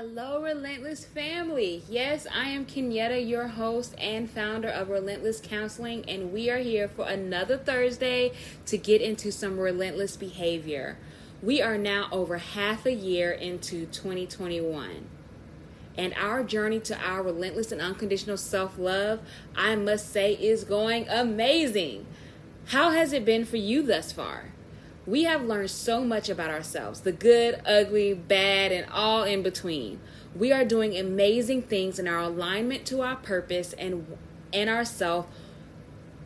Hello, Relentless family. Yes, I am Kenyetta, your host and founder of Relentless Counseling, and we are here for another Thursday to get into some relentless behavior. We are now over half a year into 2021, and our journey to our relentless and unconditional self love, I must say, is going amazing. How has it been for you thus far? We have learned so much about ourselves the good, ugly, bad, and all in between. We are doing amazing things in our alignment to our purpose and, and ourself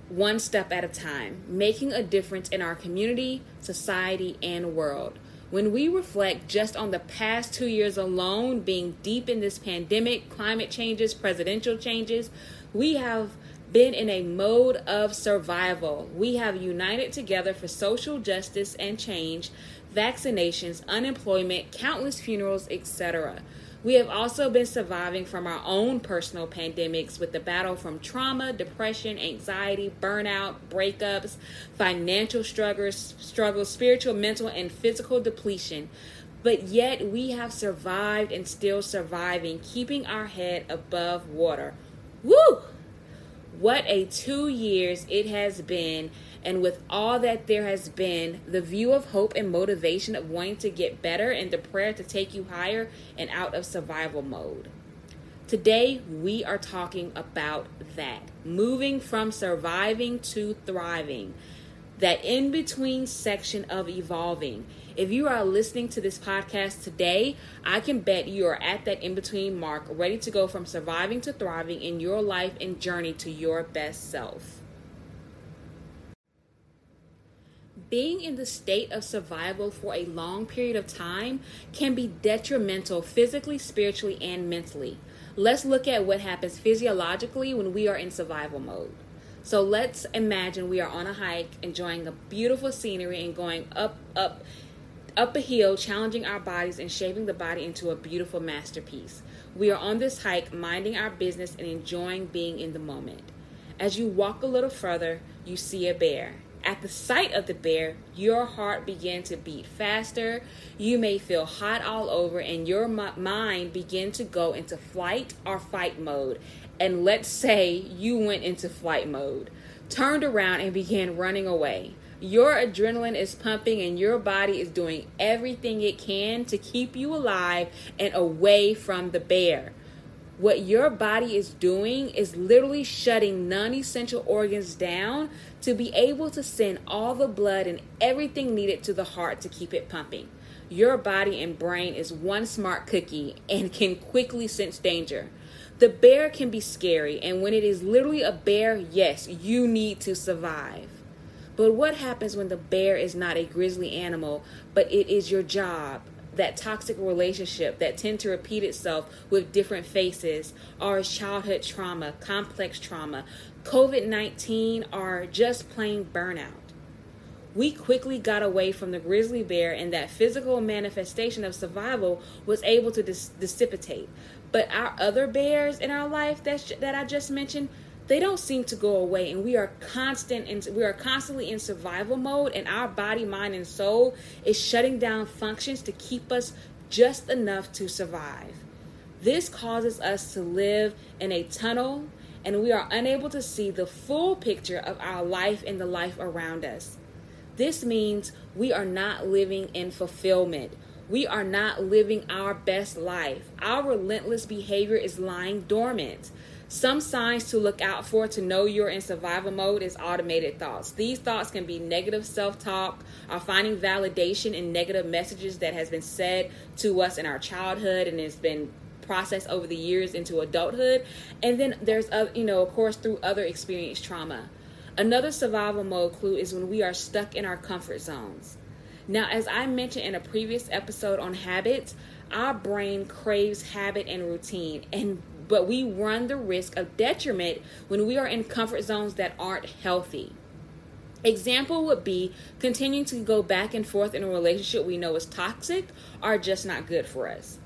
one step at a time, making a difference in our community, society, and world. When we reflect just on the past two years alone, being deep in this pandemic, climate changes, presidential changes, we have been in a mode of survival. We have united together for social justice and change, vaccinations, unemployment, countless funerals, etc. We have also been surviving from our own personal pandemics with the battle from trauma, depression, anxiety, burnout, breakups, financial struggles, struggles, spiritual, mental, and physical depletion. But yet we have survived and still surviving, keeping our head above water. Woo! What a two years it has been. And with all that there has been, the view of hope and motivation of wanting to get better and the prayer to take you higher and out of survival mode. Today, we are talking about that moving from surviving to thriving, that in between section of evolving. If you are listening to this podcast today, I can bet you are at that in between mark, ready to go from surviving to thriving in your life and journey to your best self. Being in the state of survival for a long period of time can be detrimental physically, spiritually, and mentally. Let's look at what happens physiologically when we are in survival mode. So let's imagine we are on a hike, enjoying a beautiful scenery and going up, up, up a hill, challenging our bodies and shaping the body into a beautiful masterpiece. We are on this hike, minding our business and enjoying being in the moment. As you walk a little further, you see a bear. At the sight of the bear, your heart begins to beat faster. You may feel hot all over, and your mind begin to go into flight or fight mode. And let's say you went into flight mode, turned around, and began running away. Your adrenaline is pumping and your body is doing everything it can to keep you alive and away from the bear. What your body is doing is literally shutting non essential organs down to be able to send all the blood and everything needed to the heart to keep it pumping. Your body and brain is one smart cookie and can quickly sense danger. The bear can be scary, and when it is literally a bear, yes, you need to survive. But what happens when the bear is not a grizzly animal, but it is your job? That toxic relationship that tend to repeat itself with different faces, or childhood trauma, complex trauma, COVID 19, or just plain burnout. We quickly got away from the grizzly bear, and that physical manifestation of survival was able to dis- dissipate. But our other bears in our life that, that I just mentioned, they don't seem to go away and we are constant and we are constantly in survival mode and our body mind and soul is shutting down functions to keep us just enough to survive this causes us to live in a tunnel and we are unable to see the full picture of our life and the life around us this means we are not living in fulfillment we are not living our best life. Our relentless behavior is lying dormant. Some signs to look out for to know you're in survival mode is automated thoughts. These thoughts can be negative self talk or finding validation in negative messages that has been said to us in our childhood and has been processed over the years into adulthood. And then there's, uh, you know, of course, through other experienced trauma. Another survival mode clue is when we are stuck in our comfort zones. Now, as I mentioned in a previous episode on habits, our brain craves habit and routine. And but we run the risk of detriment when we are in comfort zones that aren't healthy. Example would be continuing to go back and forth in a relationship we know is toxic or just not good for us.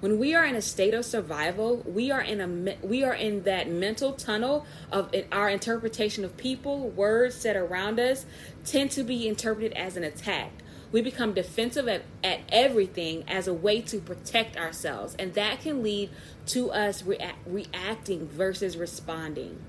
When we are in a state of survival, we are in a we are in that mental tunnel of our interpretation of people, words said around us tend to be interpreted as an attack. We become defensive at, at everything as a way to protect ourselves, and that can lead to us rea- reacting versus responding.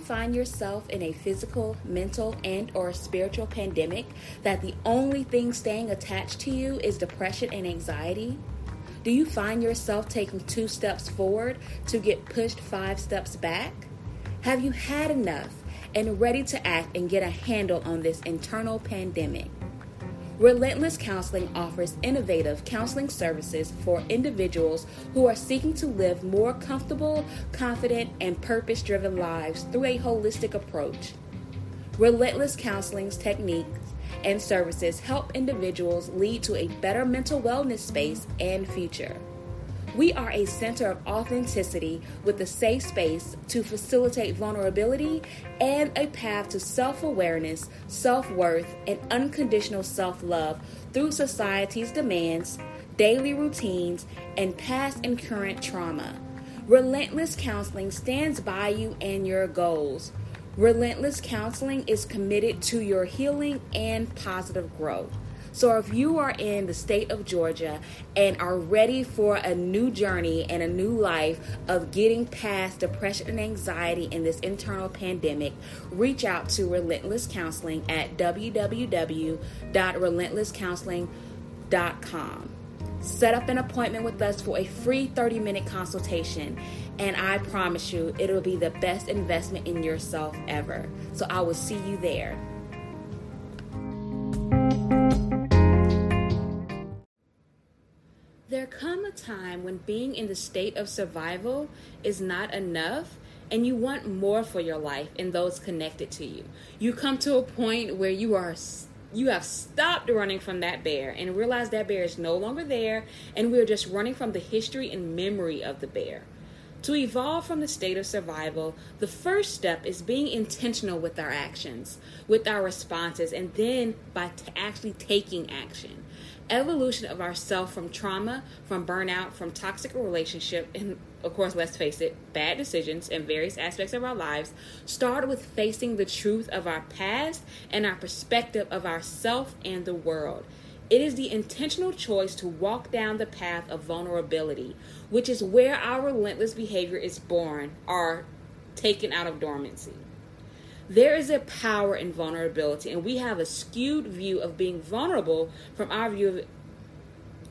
Find yourself in a physical, mental, and or spiritual pandemic that the only thing staying attached to you is depression and anxiety? Do you find yourself taking two steps forward to get pushed five steps back? Have you had enough and ready to act and get a handle on this internal pandemic? Relentless Counseling offers innovative counseling services for individuals who are seeking to live more comfortable, confident, and purpose driven lives through a holistic approach. Relentless Counseling's techniques and services help individuals lead to a better mental wellness space and future. We are a center of authenticity with a safe space to facilitate vulnerability and a path to self awareness, self worth, and unconditional self love through society's demands, daily routines, and past and current trauma. Relentless Counseling stands by you and your goals. Relentless Counseling is committed to your healing and positive growth. So if you are in the state of Georgia and are ready for a new journey and a new life of getting past depression and anxiety in this internal pandemic, reach out to Relentless Counseling at www.relentlesscounseling.com. Set up an appointment with us for a free 30 minute consultation, and I promise you it'll be the best investment in yourself ever. So I will see you there. There time when being in the state of survival is not enough and you want more for your life and those connected to you. You come to a point where you are you have stopped running from that bear and realize that bear is no longer there and we're just running from the history and memory of the bear. To evolve from the state of survival, the first step is being intentional with our actions, with our responses, and then by t- actually taking action evolution of ourself from trauma, from burnout, from toxic relationship, and of course, let's face it, bad decisions in various aspects of our lives start with facing the truth of our past and our perspective of ourself and the world. It is the intentional choice to walk down the path of vulnerability, which is where our relentless behavior is born or taken out of dormancy. There is a power in vulnerability, and we have a skewed view of being vulnerable from our view of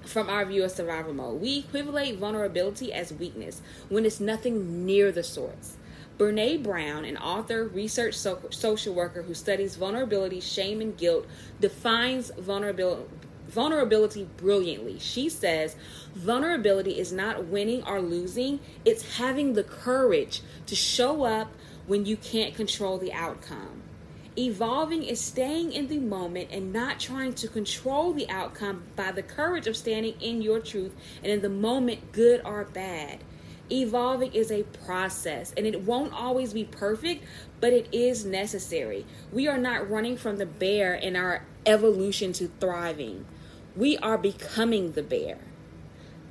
from our view of survival mode. We equate vulnerability as weakness when it's nothing near the sorts. Brene Brown, an author, research so- social worker who studies vulnerability, shame, and guilt, defines vulnerability vulnerability brilliantly. She says vulnerability is not winning or losing, it's having the courage to show up when you can't control the outcome. Evolving is staying in the moment and not trying to control the outcome by the courage of standing in your truth and in the moment, good or bad. Evolving is a process and it won't always be perfect, but it is necessary. We are not running from the bear in our evolution to thriving, we are becoming the bear.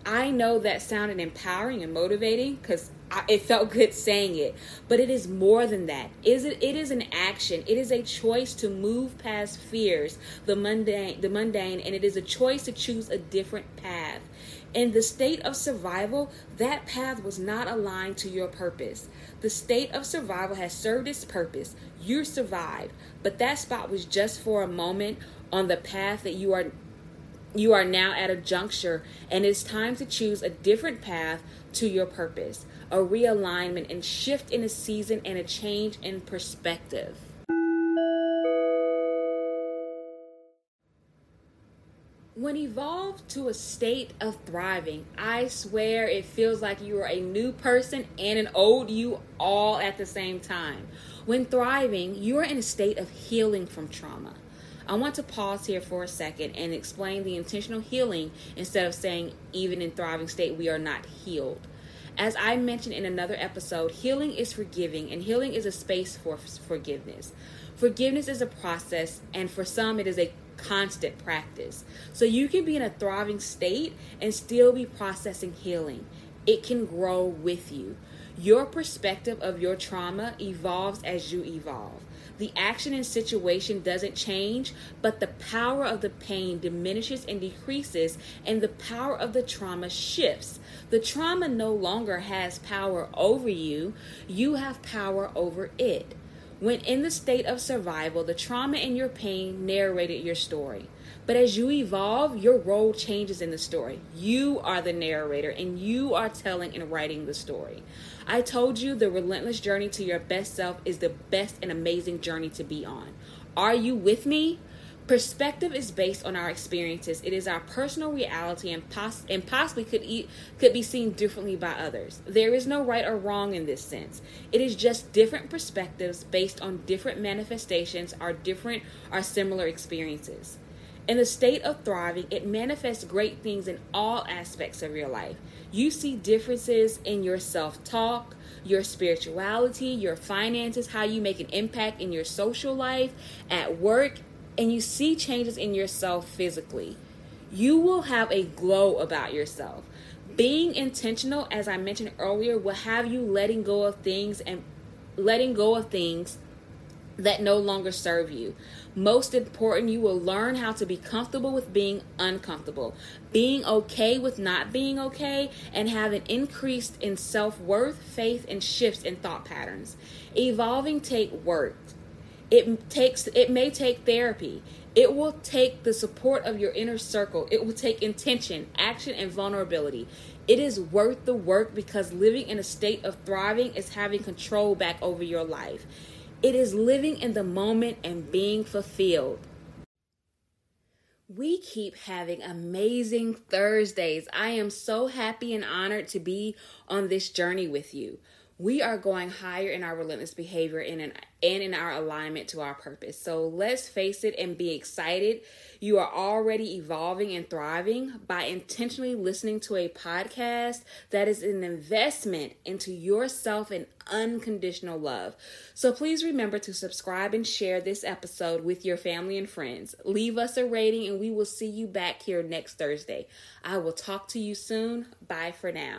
I know that sounded empowering and motivating because it felt good saying it but it is more than that. Is it it is an action. It is a choice to move past fears the mundane the mundane and it is a choice to choose a different path. In the state of survival that path was not aligned to your purpose. The state of survival has served its purpose. You survived but that spot was just for a moment on the path that you are you are now at a juncture and it's time to choose a different path to your purpose a realignment and shift in a season and a change in perspective. When evolved to a state of thriving, I swear it feels like you are a new person and an old you all at the same time. When thriving, you are in a state of healing from trauma. I want to pause here for a second and explain the intentional healing instead of saying, even in thriving state, we are not healed. As I mentioned in another episode, healing is forgiving, and healing is a space for forgiveness. Forgiveness is a process, and for some, it is a constant practice. So you can be in a thriving state and still be processing healing. it can grow with you. Your perspective of your trauma evolves as you evolve. The action and situation doesn't change, but the power of the pain diminishes and decreases, and the power of the trauma shifts. The trauma no longer has power over you, you have power over it. When in the state of survival, the trauma and your pain narrated your story. But as you evolve, your role changes in the story. You are the narrator and you are telling and writing the story. I told you the relentless journey to your best self is the best and amazing journey to be on. Are you with me? Perspective is based on our experiences. It is our personal reality and, poss- and possibly could, could be seen differently by others. There is no right or wrong in this sense. It is just different perspectives based on different manifestations or different or similar experiences. In the state of thriving, it manifests great things in all aspects of your life. You see differences in your self talk, your spirituality, your finances, how you make an impact in your social life, at work, and you see changes in yourself physically. You will have a glow about yourself. Being intentional, as I mentioned earlier, will have you letting go of things and letting go of things that no longer serve you. Most important, you will learn how to be comfortable with being uncomfortable, being okay with not being okay, and have an increase in self worth, faith, and shifts in thought patterns. Evolving take work. It takes it may take therapy. It will take the support of your inner circle. It will take intention, action, and vulnerability. It is worth the work because living in a state of thriving is having control back over your life. It is living in the moment and being fulfilled. We keep having amazing Thursdays. I am so happy and honored to be on this journey with you we are going higher in our relentless behavior and in, and in our alignment to our purpose. So let's face it and be excited. You are already evolving and thriving by intentionally listening to a podcast that is an investment into yourself and unconditional love. So please remember to subscribe and share this episode with your family and friends. Leave us a rating and we will see you back here next Thursday. I will talk to you soon. Bye for now.